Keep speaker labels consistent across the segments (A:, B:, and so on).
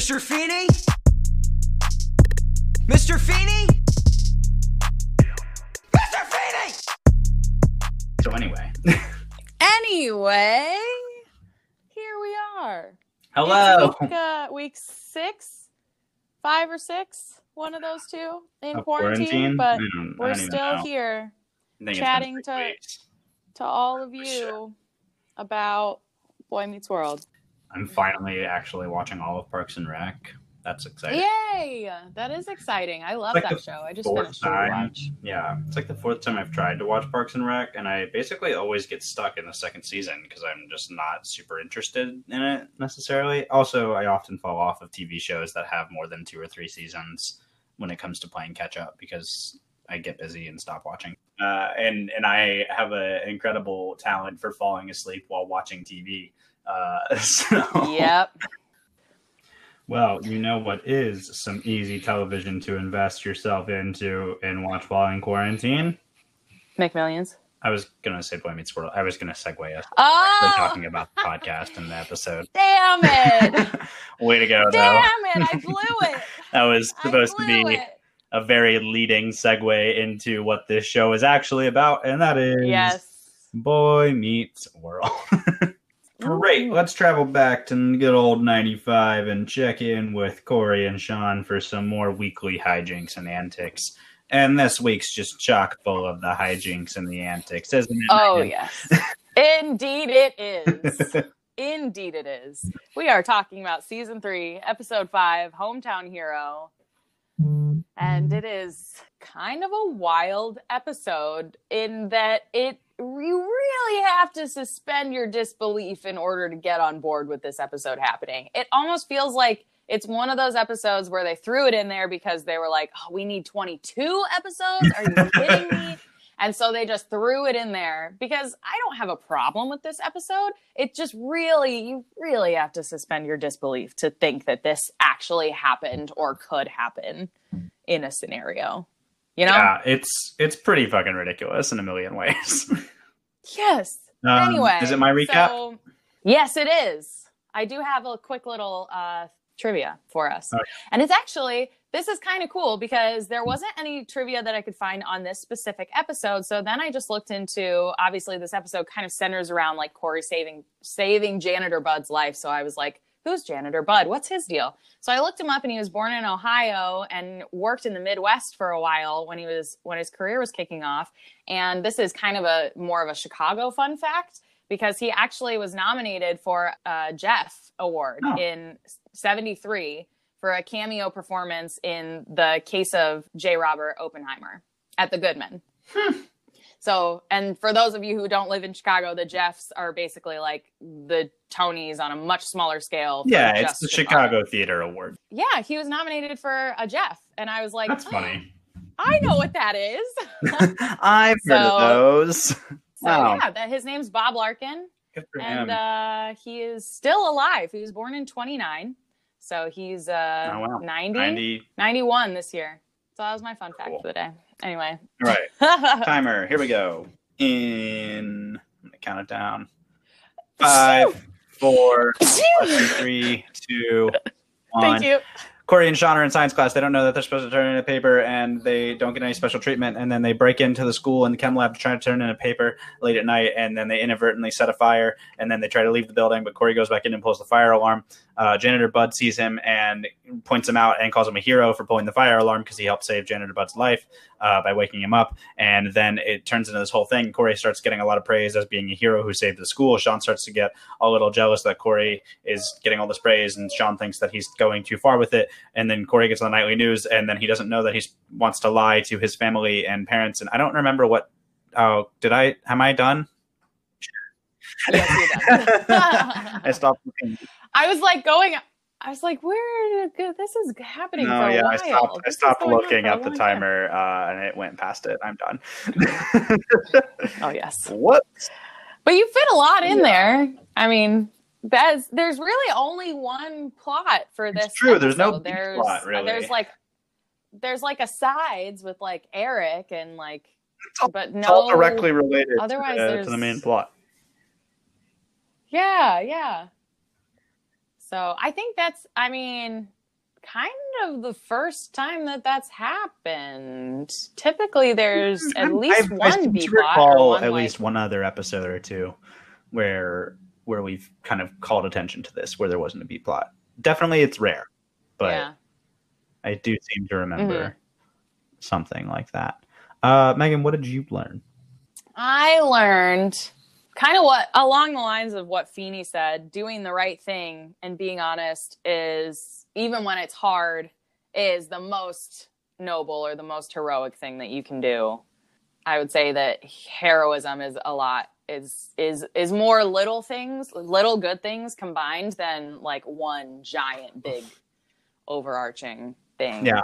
A: Mr. Feeny? Mr. Feeny? Mr. Feeny!
B: So anyway,
C: Anyway, here we are.
B: hello.
C: Week, uh, week six, five or six, one of those two in
B: Of
C: quarantine, but
B: I don't- I
C: we're still
B: know.
C: here
B: I think it's been
C: chatting to-
B: weeks.
C: to all of
B: shit.
C: you about Boy Meets World.
B: I'm finally actually watching all of Parks and Rec. That's exciting.
C: Yay! That is exciting. I love
B: Like
C: that show. I just finished
B: time. Yeah, it's like the fourth time I've tried to watch Parks and Rec, and I basically always get stuck in the second season because I'm just not super interested in it necessarily. Also, I often fall off of TV shows that have more than two or three seasons when it comes to playing catch up because I get busy and stop watching. Uh, and and I have an incredible talent for falling asleep while watching TV. Uh, so
C: Yep.
B: Well, you know what is some easy television to invest yourself into and watch while in quarantine?
C: McMillions.
B: I was gonna say Boy Meets World. I was gonna segue us. We're
C: Oh,
B: talking about the podcast and the episode.
C: damn it!
B: Way to go, though.
C: damn it! I blew it.
B: That was supposed to be
C: it.
B: a very leading segue into what this show is actually about, and that is
C: Yes.
B: Boy Meets World. Great. Oh. Let's travel back to good old 95 and check in with Cory and Shawn for some more weekly hijinks and antics. And this week's just chock full of the hijinks and the antics, isn't it?
C: Oh yes. Indeed it is. Indeed it is. We are talking about season three, episode five, Hometown Hero. And it is kind of a wild episode in that it you really have to suspend your disbelief in order to get on board with this episode happening. It almost feels like it's one of those episodes where they threw it in there because they were like, "Oh, we need 22 episodes? Are you kidding me?" And so they just threw it in there because I don't have a problem with this episode. It just really, you really have to suspend your disbelief to think that this actually happened or could happen in a scenario. You know?
B: Yeah, it's it's pretty fucking ridiculous in a million ways.
C: Yes.
B: Um,
C: anyway.
B: is it my recap?
C: so- yes, it is. I do have a quick little uh, trivia for us.
B: Okay.
C: And it's actually, this is kind of cool because there wasn't any trivia that I could find on this specific episode. So then I just looked into, obviously, this episode kind of centers around like Cory saving, saving janitor Bud's life. So I was like, who's janitor Bud? What's his deal? So I looked him up and he was born in Ohio and worked in the Midwest for a while when he was, when his career was kicking off. And this is kind of a more of a Chicago fun fact because he actually was nominated for a Jeff Award
B: Oh.
C: in 73 for a cameo performance in the case of J. Robert Oppenheimer at the Goodman. Hmm. So, and for those of you who don't live in Chicago, the Jeffs are basically like the Tonys on a much smaller scale.
B: yeah, it's the Chicago Theater Award.
C: Yeah, he was nominated for a Jeff, and I was like,
B: That's
C: "Oh,
B: funny.
C: I know what that is.
B: I've heard of
C: So-
B: those.
C: So
B: Wow.
C: yeah, that his name's Bob Larkin,
B: Good for him.
C: and uh, he is still alive. He was born in 29, so he's uh,
B: Oh, wow.
C: 90,
B: 90.
C: 91 this year. So that was my fun fact
B: Cool.
C: for the day. Anyway,
B: All right. Timer. Here we go. In I'm gonna count it down. Five, four, three, two, one.
C: thank you.
B: Cory and Shawn are in science class. They don't know that they're supposed to turn in a paper, and they don't get any special treatment. And then they break into the school in the chem lab to try to turn in a paper late at night, and then they inadvertently set a fire. And then they try to leave the building, but Cory goes back in and pulls the fire alarm. Uh, janitor Bud sees him and points him out and calls him a hero for pulling the fire alarm because he helped save janitor Bud's life uh, by waking him up. And then it turns into this whole thing. Cory starts getting a lot of praise as being a hero who saved the school. Shawn starts to get a little jealous that Cory is getting all this praise, and Shawn thinks that he's going too far with it. And then Cory gets on the nightly news, and then he doesn't know that he wants to lie to his family and parents. And I don't remember what. Oh, did I? Am I done?
C: Yes.
B: I stopped looking.
C: I was like going. I was like, where this is happening
B: No,
C: a
B: yeah,
C: while.
B: I stopped. I
C: This is
B: stopped looking at the timer, uh, and it went past it. I'm done.
C: Oh yes,
B: what?
C: but you fit a lot in there. I mean, that's there's really only one plot for this.
B: true, there's no
C: there's
B: plot, really.
C: there's like there's like asides with like Eric and like,
B: all,
C: but no
B: it's all directly related
C: otherwise
B: to, the- to the main plot.
C: Yeah, yeah. So I think that's, I mean, kind of the first time that that's happened. Typically, there's at least
B: Hmm, I- I
C: one
B: seem
C: B plot
B: recall
C: one
B: at
C: like,
B: least one other episode or two where where we've kind of called attention to this where there wasn't a B plot. Definitely, it's rare, but
C: yeah.
B: I do seem to remember
C: Mhm.
B: something like that. Uh, Megan, what did you learn?
C: I learned kind of what along the lines of what Feeny said, doing the right thing and being honest is even when it's hard is the most noble or the most heroic thing that you can do. I would say that heroism is a lot is is is more little things, little good things combined than like one giant big overarching thing
B: Yeah.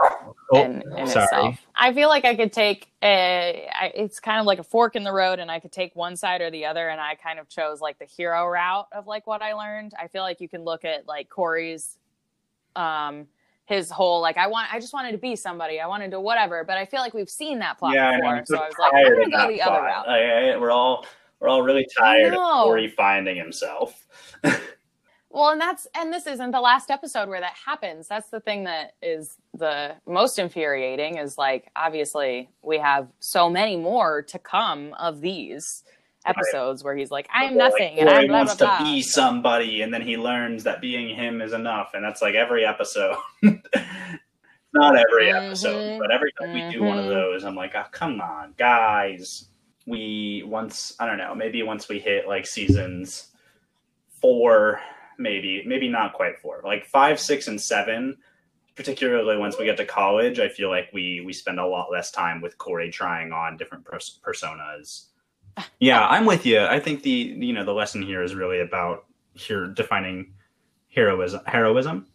B: Oh,
C: in, in
B: sorry.
C: itself. I feel like I could take a, I, it's kind of like a fork in the road, and I could take one side or the other, and I kind of chose like the hero route of like what I learned. I feel like you can look at like Cory's, um, his whole like I want, I just wanted to be somebody, I wanted to whatever, but I feel like we've seen that plot
B: Yeah,
C: before, so
B: so
C: I was like, I'm gonna go the other route.
B: We're all we're all really tired of. Cory finding himself.
C: Well, and that's and this isn't the last episode where that happens. That's the thing that is the most infuriating is like obviously we have so many more to come of these episodes where he's like, I am
B: Like,
C: nothing and
B: Cory
C: I'm blah
B: wants
C: blah blah.
B: to be somebody, and then he learns that being him is enough, and that's like every episode. Not every
C: Mhm,
B: episode, but every time we do one of
C: mhm.
B: those, I'm like, oh, come on, guys. We once, I don't know, maybe once we hit like seasons four, maybe, maybe not quite four, like five, six, and seven. Particularly once we get to college, I feel like we we spend a lot less time with Cory trying on different pers- personas. Yeah, I'm with you. I think the you know the lesson here is really about here defining heroism, heroism,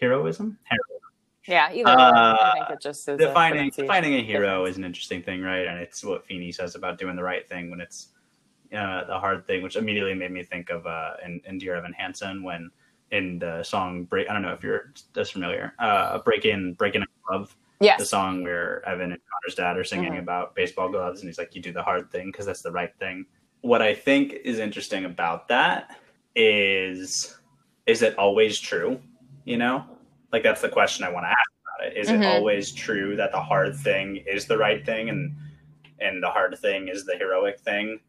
B: heroism, Hero-
C: Yeah, either way,
B: Uh,
C: I think it just is a
B: defining
C: pronunciation
B: defining a hero
C: difference.
B: is an interesting thing, right? And it's what Feeny says about doing the right thing when it's uh, the hard thing, which immediately made me think of uh, in, in Dear Evan Hansen when in the song "Break." I don't know if you're just familiar. Uh, "Break In, Break In a Glove," the song where Evan and Connor's dad are singing
C: Mhm.
B: about baseball gloves, and he's like, "You do the hard thing because that's the right thing." What I think is interesting about that is, is it always true? You know, like that's the question I want to ask about it. Is
C: Mhm.
B: it always true that the hard thing is the right thing, and and the hard thing is the heroic thing?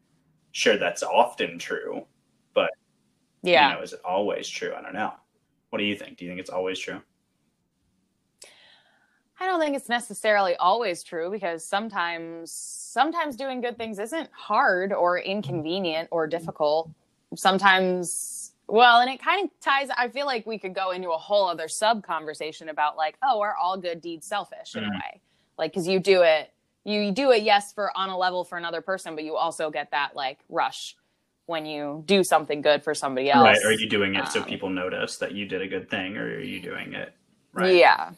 B: Sure, that's often true, but
C: Yeah.
B: you know, is it always true? I don't know. What do you think? Do you think it's always true?
C: I don't think it's necessarily always true because sometimes sometimes doing good things isn't hard or inconvenient or difficult. Sometimes well, and it kind of ties I feel like we could go into a whole other sub conversation about like, oh, are all good deeds selfish in a
B: Mhm.
C: way? Like cuz you do it you do it yes for on a level for another person, but you also get that like rush when you do something good for somebody else.
B: Right. Are you doing it so
C: Um,
B: people notice that you did a good thing, or are you doing it right?
C: Yeah.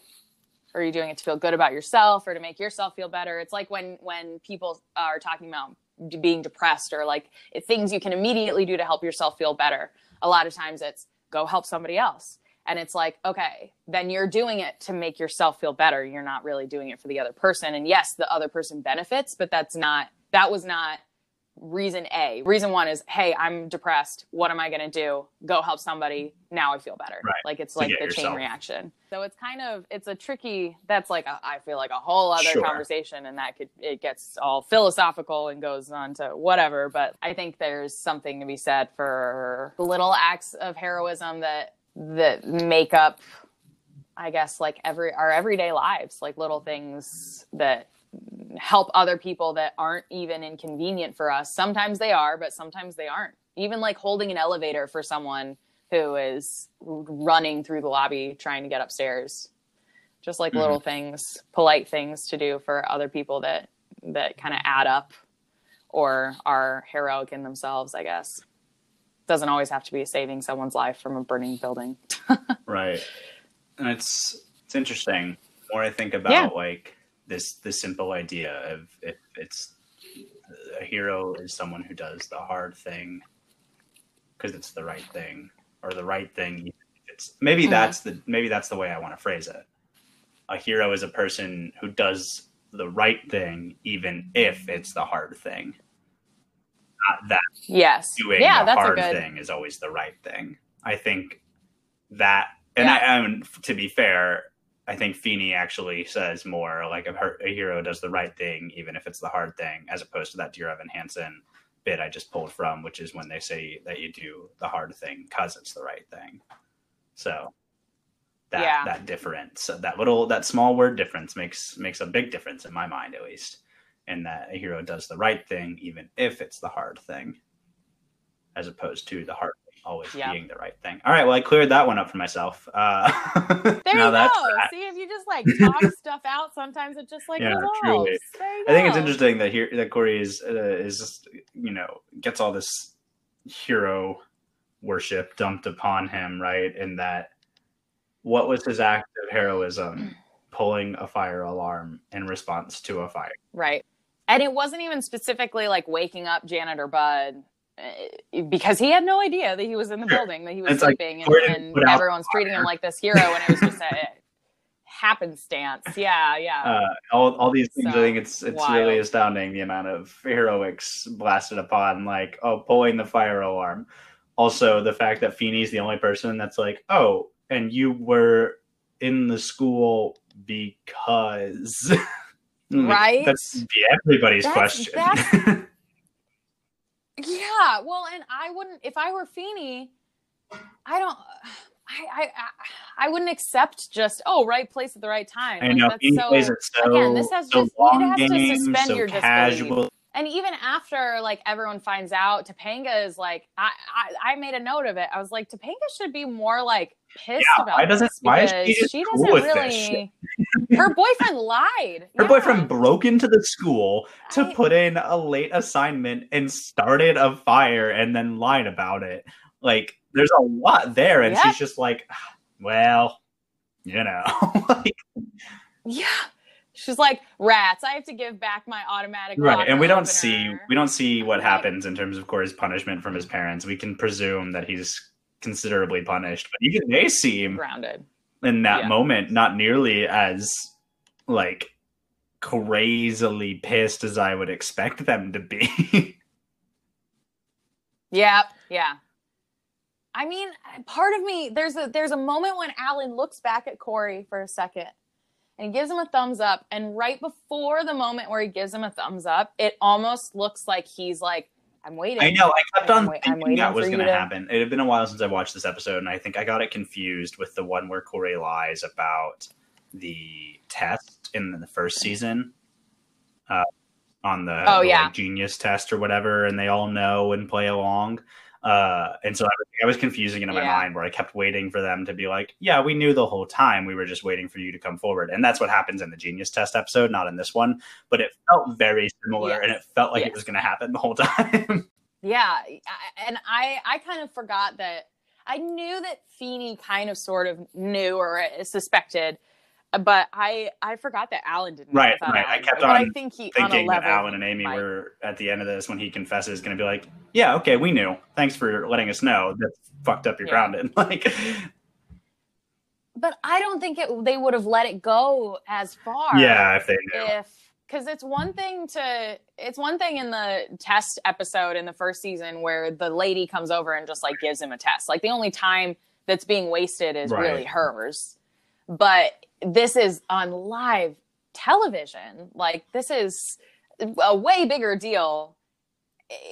C: Or are you doing it to feel good about yourself or to make yourself feel better? It's like when when people are talking about being depressed or like things you can immediately do to help yourself feel better. A lot of times it's go help somebody else. And it's like, okay, then you're doing it to make yourself feel better. You're not really doing it for the other person. And yes, the other person benefits, but that's not that was not reason A. Reason one is, hey, I'm depressed. What am I going to do? Go help somebody. Now I feel better.
B: Right.
C: Like it's like the chain reaction. So it's kind of it's a tricky. That's like a, I feel like a whole other
B: Sure.
C: conversation, and that could it gets all philosophical and goes on to whatever. But I think there's something to be said for the little acts of heroism that that make up I guess like every our everyday lives, like little things that help other people that aren't even inconvenient for us. Sometimes they are, but sometimes they aren't. Even like holding an elevator for someone who is running through the lobby trying to get upstairs. Just like
B: Mhm.
C: little things, polite things to do for other people that that kind of add up or are heroic in themselves, I guess. Doesn't always have to be saving someone's life from a burning building.
B: Right. And it's it's interesting. The more I think about
C: Yeah.
B: like this this simple idea of if it's a hero is someone who does the hard thing because it's the right thing or the right thing it's maybe
C: Mhm.
B: that's the maybe that's the way I want to phrase it. A hero is a person who does the right thing even if it's the hard thing. Not that
C: Yes.
B: doing
C: yeah,
B: the
C: that's a
B: hard
C: good
B: thing is always the right thing. I think that, and
C: Yeah.
B: I, I mean, to be fair, I think Feeny actually says more like a, a hero does the right thing, even if it's the hard thing, as opposed to that Dear Evan Hansen bit I just pulled from, which is when they say that you do the hard thing because it's the right thing. So that
C: Yeah.
B: that difference, that little that small word difference makes makes a big difference in my mind, at least. In that a hero does the right thing, even if it's the hard thing, as opposed to the hard thing always
C: Yeah.
B: being the right thing. All right, well, I cleared that one up for myself. Uh,
C: There you go.
B: that.
C: See, if you just like talk stuff out, sometimes it just like
B: Yeah, truly. I think it's interesting that here that Cory is uh, is just, you know gets all this hero worship dumped upon him, right? And that what was his act of heroism? Pulling a fire alarm in response to a fire.
C: Right. And it wasn't even specifically like waking up Janet or Bud eh, because he had no idea that he was in the building, that he was
B: It's
C: sleeping,
B: Gordon
C: and, and everyone's treating him like this hero. And it was just a happenstance. Yeah, yeah.
B: Uh, all, all these things,
C: So,
B: I think it's it's
C: wild.
B: really astounding the amount of heroics blasted upon, like oh, pulling the fire alarm. Also, the fact that Feeny's the only person that's like, oh, and you were in the school because, Like, Mm,
C: right?
B: That's everybody's
C: That's-
B: question.
C: that's- yeah. Well, and I wouldn't, if I were Feeny, I don't. I, I I wouldn't accept just oh right place at the right time.
B: I
C: Like,
B: know
C: that's
B: Feeny
C: so
B: plays it so,
C: again, this has
B: so
C: just- it has to suspend
B: so
C: your disbelief. And even after like everyone finds out topanga is like I, I i made a note of it i was like topanga should be more like pissed
B: Yeah,
C: about
B: why doesn't- why she
C: she
B: cool
C: doesn't
B: with this
C: really her boyfriend lied
B: Her
C: Yeah.
B: boyfriend broke into the school to
C: I-
B: put in a late assignment and started a fire and then lied about it. Like, there's a lot there, and
C: Yep.
B: she's just like, "Ah, well, you know, like,
C: yeah she's like rats i have to give back my automatic
B: right. And we don't
C: opener."
B: see we don't see what happens in terms of Cory's punishment from his parents. We can presume that he's considerably punished, but even they seem
C: grounded
B: in that
C: Yeah.
B: moment not nearly as like crazily pissed as I would expect them to be.
C: yeah yeah i mean part of me there's a there's a moment when alan looks back at cory for a second and he gives him a thumbs up and right before the moment where he gives him a thumbs up it almost looks like he's like i'm waiting
B: I know. I kept on
C: I'm
B: thinking that was going to
C: to-
B: happen. It had been a while since I watched this episode, and I think I got it confused with the one where Cory lies about the test in the first season, uh, on the,
C: Oh,
B: the,
C: yeah.
B: like, genius test or whatever, and they all know and play along. Uh, and so I was, I was confusing it in my
C: Yeah.
B: mind where I kept waiting for them to be like, "Yeah, we knew the whole time. We were just waiting for you to come forward." And that's what happens in the genius test episode, not in this one. But it felt very similar,
C: Yes.
B: and it felt like
C: Yes.
B: it was going to happen the whole time.
C: Yeah, I- and I I kind of forgot that I knew that Feeny kind of sort of knew or suspected, but I I forgot that Alan didn't.
B: Right, right. I kept.
C: But I
B: on
C: think he on
B: thinking that Alan and Amy
C: might-
B: were at the end of this when he confesses going to be like, "Yeah, okay, we knew. Thanks for letting us know. That fucked up. You're
C: Yeah.
B: grounded." Like,
C: But I don't think it they would have let it go as far.
B: yeah, if they knew.
C: if because it's one thing to it's one thing in the test episode in the first season where the lady comes over and just like gives him a test like the only time that's being wasted is
B: Right.
C: really hers but this is on live television. Like this is a way bigger deal.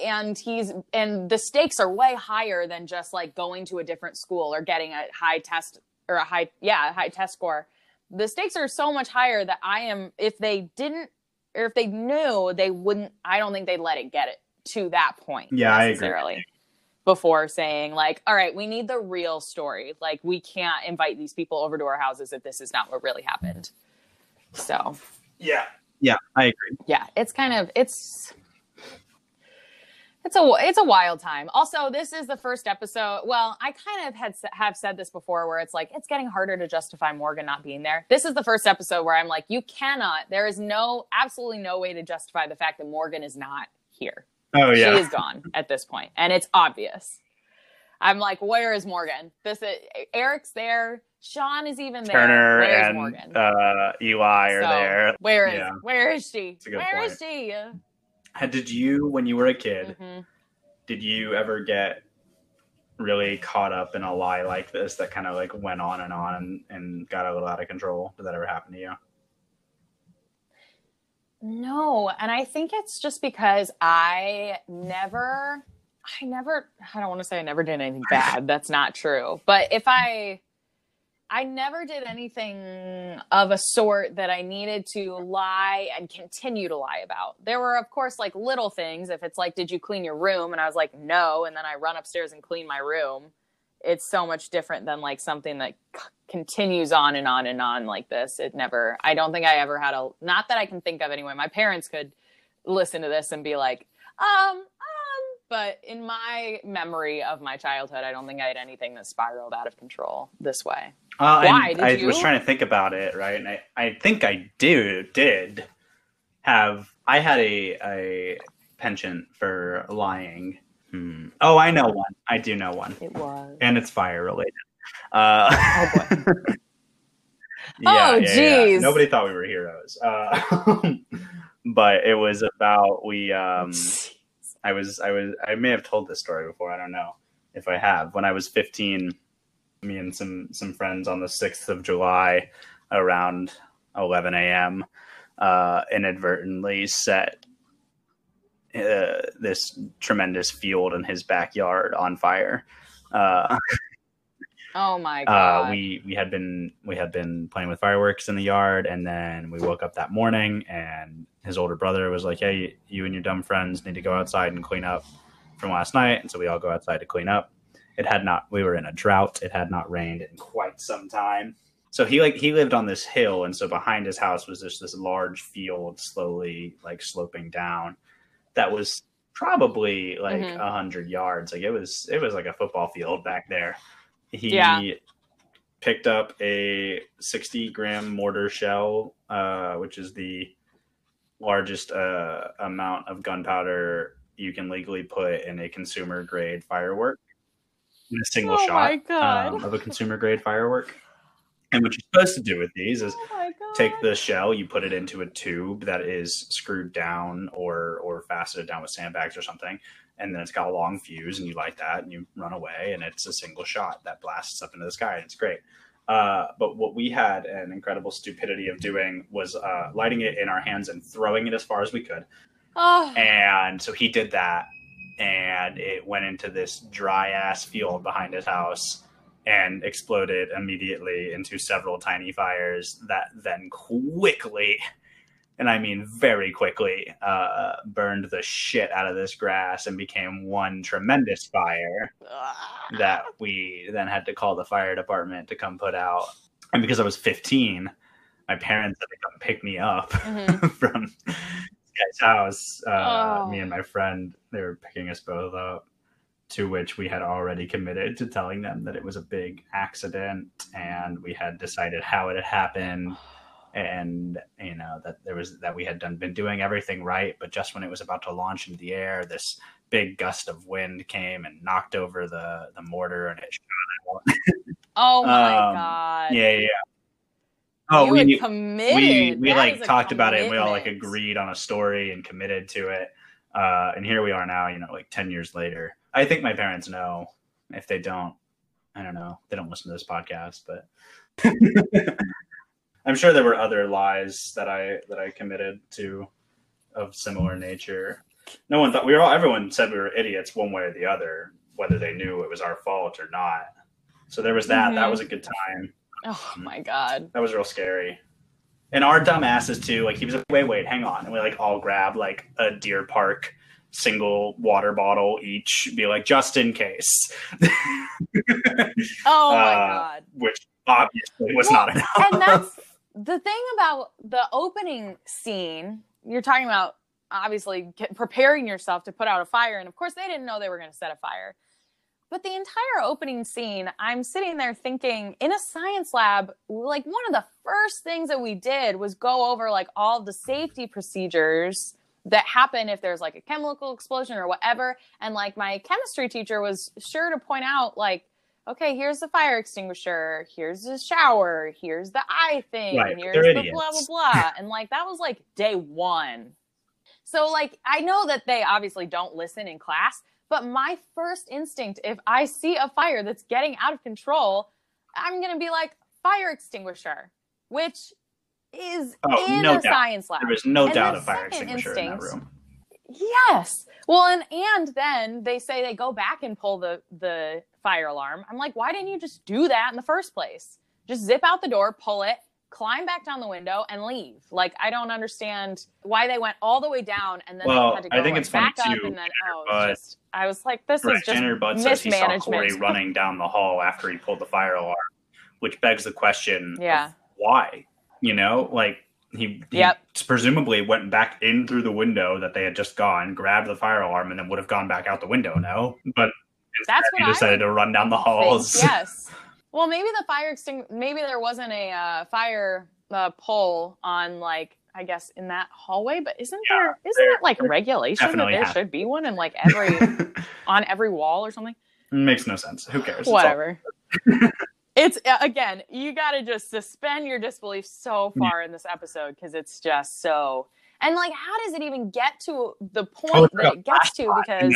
C: And he's and the stakes are way higher than just like going to a different school or getting a high test or a high yeah a high test score. The stakes are so much higher that i am if they didn't or if they knew they wouldn't i don't think they'd let it get it to that point
B: Yeah, I agree.
C: Necessarily before saying like all right we need the real story. Like we can't invite these people over to our houses if this is not what really happened. So.
B: Yeah, yeah, I agree.
C: yeah it's kind of it's it's a it's a wild time. Also this is the first episode well i kind of had have said this before where it's like it's getting harder to justify morgan not being there. This is the first episode where i'm like you cannot there is no absolutely no way to justify the fact that morgan is not here
B: Oh yeah,
C: she is gone at this point and it's obvious i'm like where is morgan this is, eric's there shawn is even there
B: Turner
C: where's
B: and
C: morgan
B: uh, Eli are
C: So,
B: there.
C: where is
B: Yeah.
C: where is she Where is she
B: Had- Did you, when you were a kid,
C: Mhm.
B: did you ever get really caught up in a lie like this that kind of like went on and on and, and got a little out of control? Did that ever happen to you?
C: No, and I think it's just because I never I never I don't want to say I never did anything bad. That's not true. But if I I never did anything of a sort that I needed to lie and continue to lie about. There were, of course, like little things. If it's like, did you clean your room? And I was like, no. And then I run upstairs and clean my room. It's so much different than like something that c- continues on and on and on like this. It never, I don't think I ever had a, not that I can think of anyway. My parents could listen to this and be like, um, but in my memory of my childhood, I don't think I had anything that spiraled out of control this way.
B: Uh,
C: Why? Did
B: I
C: you?
B: was trying to think about it, right? And I, I think I do did have I had a a penchant for lying. Hmm. Oh, I know one. I do know one,
C: It was.
B: and it's fire related. Uh,
C: Oh, boy.
B: yeah,
C: Oh,
B: yeah, yeah.
C: geez.
B: Nobody thought we were heroes, uh, but it was about we. Um, I was I was I may have told this story before. I don't know if I have. When I was 15, me and some some friends on the 6th of July around 11 a.m. Uh, inadvertently set uh, this tremendous field in his backyard on fire. Uh,
C: Oh my
B: uh,
C: god.
B: we we had been we had been playing with fireworks in the yard, and then we woke up that morning, and his older brother was like, "Hey, you and your dumb friends need to go outside and clean up from last night." And so we all go outside to clean up. It had not. We were in a drought. It had not rained in quite some time. So he like he lived on this hill, and so behind his house was just this large field, slowly like sloping down. That was probably like a
C: Mhm.
B: hundred yards. Like it was it was like a football field back there. He
C: Yeah.
B: picked up a 60 gram mortar shell, uh, which is the largest uh, amount of gunpowder you can legally put in a consumer grade firework in a single
C: Oh
B: shot um, of a consumer grade firework. And what you're supposed to do with these is
C: oh
B: take the shell, you put it into a tube that is screwed down or or faceted down with sandbags or something, and then it's got a long fuse, and you light that, and you run away, and it's a single shot that blasts up into the sky, and it's great. Uh, but what we had an incredible stupidity of doing was uh, lighting it in our hands and throwing it as far as we could.
C: Oh,
B: And so he did that, and it went into this dry ass field behind his house and exploded immediately into several tiny fires that then quickly, and I mean very quickly, uh, burned the shit out of this grass and became one tremendous fire that we then had to call the fire department to come put out. And because I was 15, my parents had to come pick me up
C: Mhm.
B: from this guy's house. Uh,
C: Oh.
B: Me and my friend, they were picking us both up. To which we had already committed to telling them that it was a big accident, and we had decided how it had happened, and you know that there was that we had done been doing everything right, but just when it was about to launch into the air, this big gust of wind came and knocked over the the mortar, and it shot out.
C: oh my
B: Um,
C: god.
B: yeah, yeah. Oh,
C: you
B: we
C: had committed.
B: we we
C: That
B: like talked about it and we all like agreed on a story and committed to it uh and here we are now you know like 10 years later. I think my parents know. If they don't i don't know. They don't listen to this podcast but i'm sure there were other lies that i that i committed to of similar nature. No one thought we were all everyone said we were idiots one way or the other whether they knew it was our fault or not. So there was that. That
C: Mhm.
B: was a good time.
C: Oh my god.
B: that was real scary. And our dumb asses too. Like he was like, wait, wait, hang on, and we like all grab like a Deer Park single water bottle each, be like just in case,
C: Oh my
B: Uh,
C: god.
B: which obviously was
C: Well,
B: not enough.
C: and that's the thing about the opening scene. You're talking about obviously preparing yourself to put out a fire, and of course they didn't know they were going to set a fire. But the entire opening scene, I'm sitting there thinking, in a science lab, like one of the first things that we did was go over like all the safety procedures that happen if there's like a chemical explosion or whatever. And like my chemistry teacher was sure to point out, like, okay, here's the fire extinguisher, here's the shower, here's the eye thing,
B: Right,
C: here's the blah blah blah. and like that was like day one. So like I know that they obviously don't listen in class, But my first instinct, if I see a fire that's getting out of control, I'm going to be like, fire extinguisher, which is
B: Oh,
C: in
B: no
C: a
B: doubt.
C: science lab.
B: There was no
C: And
B: doubt a fire extinguisher in that room.
C: Yes. Well, and and then they say they go back and pull the the fire alarm. I'm like, why didn't you just do that in the first place? Just zip out the door, pull it, climb back down the window, and leave. Like, I don't understand why they went all the way down and then
B: Well,
C: had to go
B: I think it's funny
C: back up
B: too,
C: and then oh,
B: but-
C: just I was like, this
B: Right,
C: is just
B: Janitor Bud says he saw
C: Cory
B: running down the hall after he pulled the fire alarm, which begs the question:
C: Yeah.
B: why? You know, like he, he
C: Yep.
B: presumably went back in through the window that they had just gone, grabbed the fire alarm, and then would have gone back out the window. No, but
C: That's what
B: he
C: I
B: decided to run down the halls.
C: think, yes. Well, maybe the fire extinguisher. Maybe there wasn't a uh, fire uh, pole on like I guess in that hallway. But isn't
B: Yeah,
C: there? Isn't
B: there-
C: it like regulation that there
B: has-
C: should be one in like every on every wall or something?
B: Makes no sense. Who cares?
C: Whatever. it's uh, again, you got to just suspend your disbelief so far in this episode because it's just so. And like, how does it even get to the point
B: Oh,
C: that it gets to? Because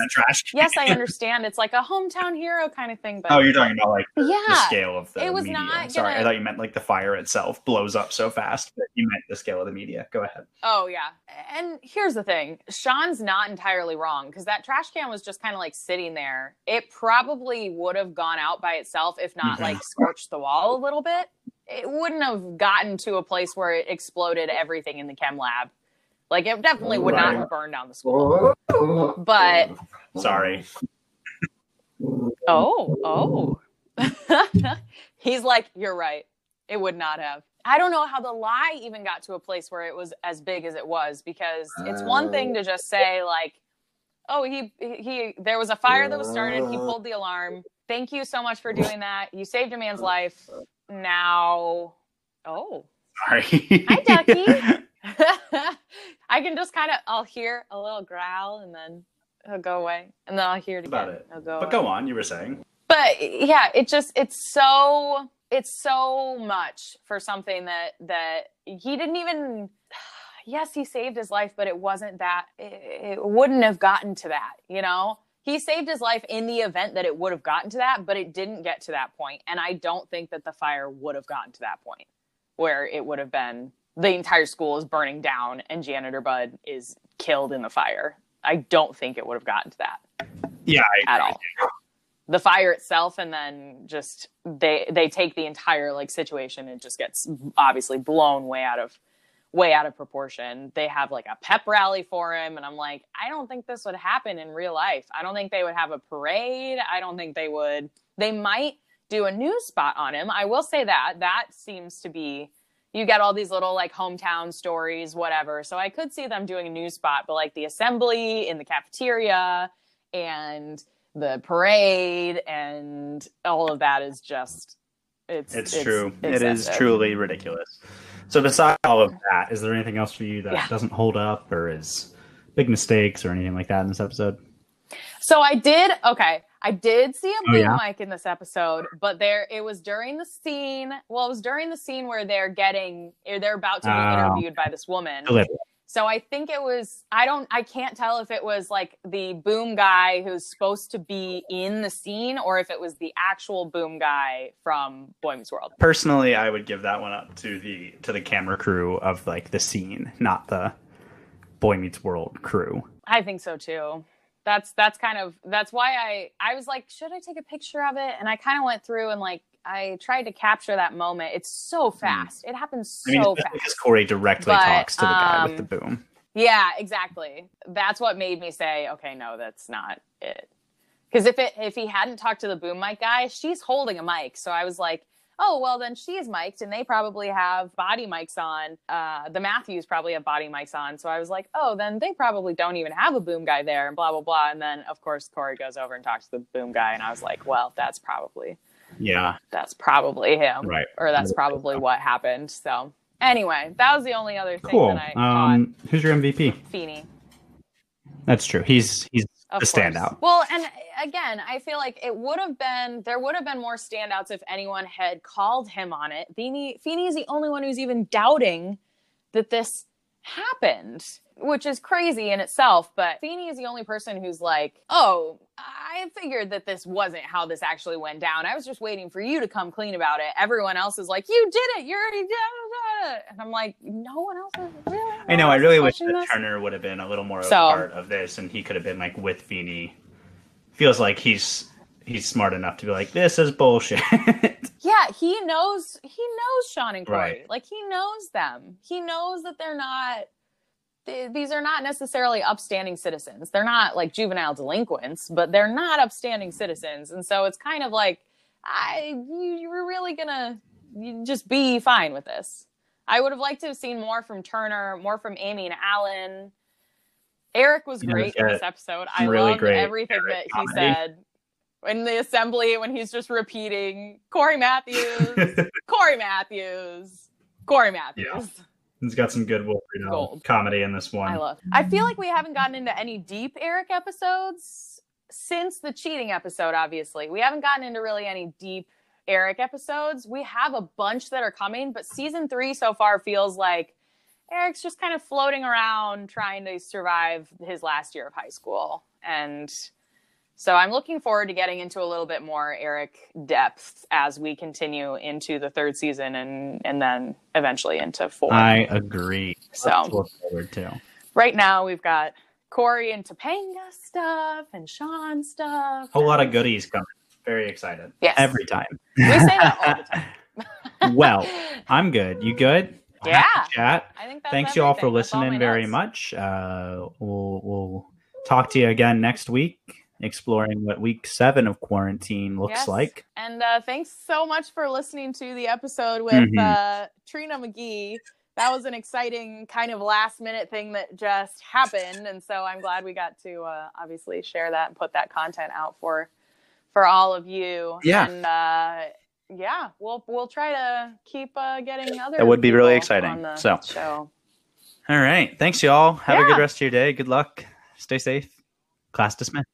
C: yes, I understand it's like a hometown hero kind of thing, but
B: Oh, you're talking about like the, the scale of the
C: it was
B: media.
C: not
B: Sorry, I
C: gonna-
B: thought you meant like the fire itself blows up so fast. But you meant the scale of the media. Go ahead.
C: Oh yeah. And here's the thing. Shawn's not entirely wrong because that trash can was just kind of like sitting there. It probably would have gone out by itself if not
B: Mhm.
C: like scorched the wall a little bit. It wouldn't have gotten to a place where it exploded everything in the chem lab. Like it definitely would not
B: Right.
C: have burned down the school. But
B: Sorry.
C: oh, oh. He's like, you're right. It would not have. I don't know how the lie even got to a place where it was as big as it was because it's one thing to just say like, oh, he he there was a fire that was started, he pulled the alarm. Thank you so much for doing that. You saved a man's life. Now, oh,
B: Sorry.
C: Hi, Ducky. Can just kind of I'll hear a little growl and then he'll go away, and then I'll hear it
B: About
C: again.
B: it.
C: Go.
B: but
C: away
B: go on. You were saying.
C: but yeah it just it's so it's so much for something that that he didn't even yes he saved his life but it wasn't that it, it wouldn't have gotten to that you know he saved his life in the event that it would have gotten to that but it didn't get to that point and i don't think that the fire would have gotten to that point where it would have been the entire school is burning down and janitor bud is killed in the fire i don't think it would have gotten to that
B: Yeah. I,
C: at all. The fire itself, and then just they they take the entire like situation and just gets obviously blown way out of way out of proportion. They have like a pep rally for him, and I'm like, I don't think this would happen in real life. I don't think they would have a parade. I don't think they would. They might do a news spot on him. I will say that that seems to be. You get all these little like hometown stories, whatever. So I could see them doing a news spot, but like the assembly in the cafeteria and the parade and all of that is just it's
B: It's, true. It is truly ridiculous. So besides all of that, is there anything else for you that
C: Yeah.
B: doesn't hold up or is big mistakes or anything like that in this episode?
C: So I did okay. I did see a
B: Oh,
C: boom
B: yeah?
C: mic in this episode, but there it was during the scene. Well, it was during the scene where they're getting eh, they're about to be
B: Oh.
C: interviewed by this woman.
B: Deliberate.
C: So I think it was I don't I can't tell if it was like the boom guy who's supposed to be in the scene or if it was the actual boom guy from Boy Meets World.
B: Personally, I would give that one up to the to the camera crew of like the scene, not the Boy Meets World crew.
C: I think so too. That's that's kind of that's why I I was like, should I take a picture of it? And I kind of went through and like I tried to capture that moment. It's so fast. It happens
B: Hmm. I mean,
C: so
B: especially because. Cory directly
C: But,
B: talks to the guy with
C: um,
B: the boom.
C: Yeah, exactly. That's what made me say, okay, no, that's not it. Because if it if he hadn't talked to the boom mic guy, she's holding a mic. So I was like, oh well, then she's mic'd, and they probably have body mics on. Uh, the Matthews probably have body mics on. So I was like, oh, then they probably don't even have a boom guy there, and blah blah blah. And then of course Cory goes over and talks to the boom guy, and I was like, well, that's probably
B: Yeah,
C: that's probably him,
B: right.
C: or that's probably what happened. So anyway, that was the only other thing
B: Cool.
C: that I.
B: Um, who's your MVP?
C: Feeny.
B: That's true. He's he's
C: Of
B: the
C: course.
B: standout.
C: Well, and again, I feel like it would have been there would have been more standouts if anyone had called him on it. Feeny is the only one who's even doubting that this happened, which is crazy in itself. But Feeny is the only person who's like, oh, I figured that this wasn't how this actually went down. I was just waiting for you to come clean about it. Everyone else is like, you did it. You already did it. And I'm like, no one else is really.
B: I know. I really wish that
C: this?
B: Turner would have been a little more of a
C: So-
B: part of this, and he could have been like with Feeny. Feels like he's he's smart enough to be like, this is bullshit.
C: Yeah, he knows. He knows Shawn and Cory.
B: Right.
C: Like he knows them. He knows that they're not. th- These are not necessarily upstanding citizens. They're not like juvenile delinquents, but they're not upstanding citizens. And so it's kind of like, I you, you're really gonna you just be fine with this. I would have liked to have seen more from Turner, more from Amy and Alan. Eric was great
B: yeah,
C: in this episode. I
B: really
C: loved everything
B: Eric
C: that he said in the assembly when he's just repeating Cory Matthews, Cory Matthews, Cory Matthews.
B: he's got some good Wolverine uh,
C: Gold.
B: comedy in this one.
C: I love. I feel like we haven't gotten into any deep Eric episodes since the cheating episode. Obviously, we haven't gotten into really any deep Eric episodes. We have a bunch that are coming, but season three so far feels like Eric's just kind of floating around trying to survive his last year of high school, and so I'm looking forward to getting into a little bit more Eric depth as we continue into the third season and and then eventually into four.
B: I agree.
C: So-
B: look forward to.
C: right now we've got Cory and Topanga stuff and Shawn stuff.
B: A whole lot of goodies coming. Very excited.
C: Yes.
B: Every time.
C: We say that all the time.
B: well, I'm good. You good?
C: Yeah.
B: Chat.
C: I think that's
B: Thanks you all for.
C: That's all
B: listening very much. Uh, we'll we'll talk to you again next week, exploring what week seven of quarantine looks
C: Yes.
B: like.
C: And uh, thanks so much for listening to the episode with
B: Mhm.
C: uh, Trina McGee. That was an exciting kind of last minute thing that just happened, and so I'm glad we got to uh, obviously share that and put that content out for for all of you.
B: Yeah.
C: and uh, yeah, we'll we'll try to keep uh, getting other.
B: That would be really exciting. So.
C: show.
B: All right. Thanks, y'all. Have a good rest of your day. Good luck. Stay safe. Class dismissed.